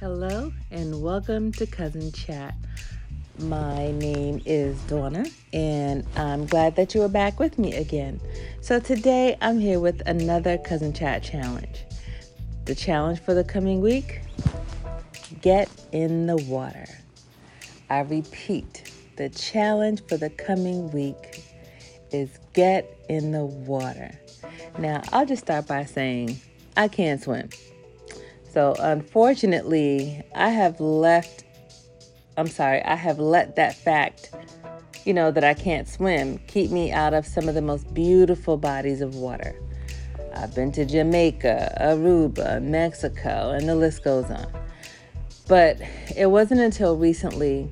Hello and welcome to Cousin Chat. My name is Donna and I'm glad that you are back with me again. So today I'm here with another Cousin Chat challenge. The challenge for the coming week get in the water. I repeat, the challenge for the coming week is get in the water. Now, I'll just start by saying I can't swim. So, unfortunately, I have left, I'm sorry, I have let that fact, you know, that I can't swim, keep me out of some of the most beautiful bodies of water. I've been to Jamaica, Aruba, Mexico, and the list goes on. But it wasn't until recently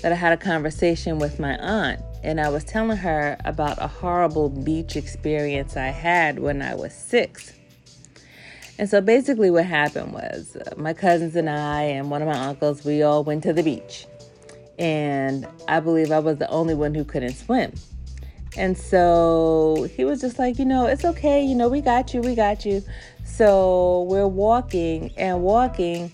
that I had a conversation with my aunt, and I was telling her about a horrible beach experience I had when I was six. And so basically, what happened was uh, my cousins and I, and one of my uncles, we all went to the beach. And I believe I was the only one who couldn't swim. And so he was just like, you know, it's okay. You know, we got you. We got you. So we're walking and walking.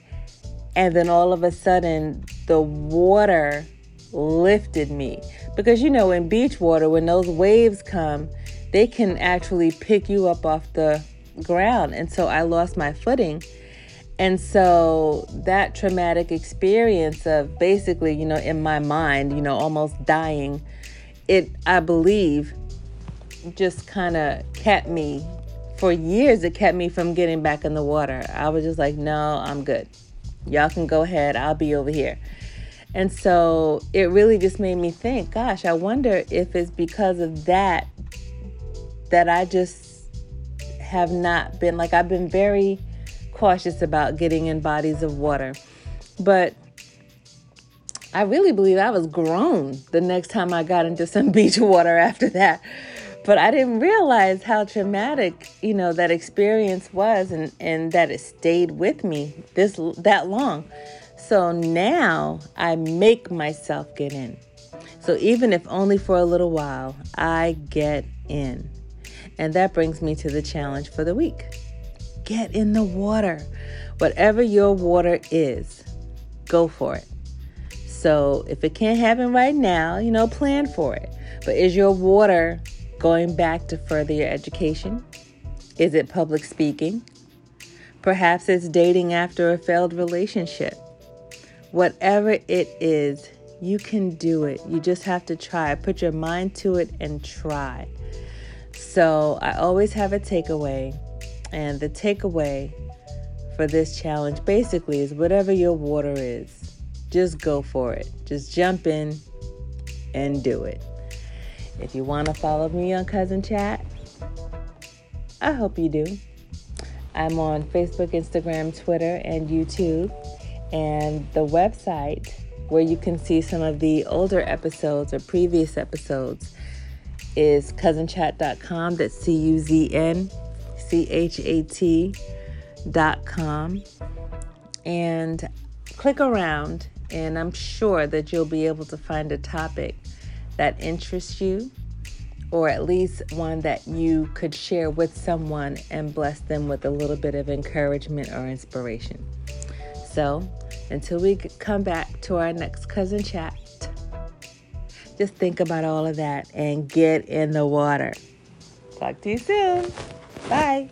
And then all of a sudden, the water lifted me. Because, you know, in beach water, when those waves come, they can actually pick you up off the ground. And so I lost my footing. And so that traumatic experience of basically, you know, in my mind, you know, almost dying, it, I believe, just kind of kept me for years. It kept me from getting back in the water. I was just like, no, I'm good. Y'all can go ahead. I'll be over here. And so it really just made me think, gosh, I wonder if it's because of that that I just have not been like I've been very cautious about getting in bodies of water. But I really believe I was grown the next time I got into some beach water after that. But I didn't realize how traumatic, you know, that experience was and, and that it stayed with me this that long. So now I make myself get in. So even if only for a little while, I get in. And that brings me to the challenge for the week get in the water. Whatever your water is, go for it. So if it can't happen right now, you know, plan for it. But is your water going back to further your education? Is it public speaking? Perhaps it's dating after a failed relationship. Whatever it is, you can do it. You just have to try. Put your mind to it and try. So I always have a takeaway, and the takeaway for this challenge basically is whatever your water is, just go for it. Just jump in and do it. If you want to follow me on Cousin Chat, I hope you do. I'm on Facebook, Instagram, Twitter, and YouTube. And the website where you can see some of the older episodes or previous episodes is cuznchat.com. That's C U Z N C H A T.com. And click around, and I'm sure that you'll be able to find a topic that interests you, or at least one that you could share with someone and bless them with a little bit of encouragement or inspiration. So, until we come back to our next cousin chat, just think about all of that and get in the water. Talk to you soon. Bye.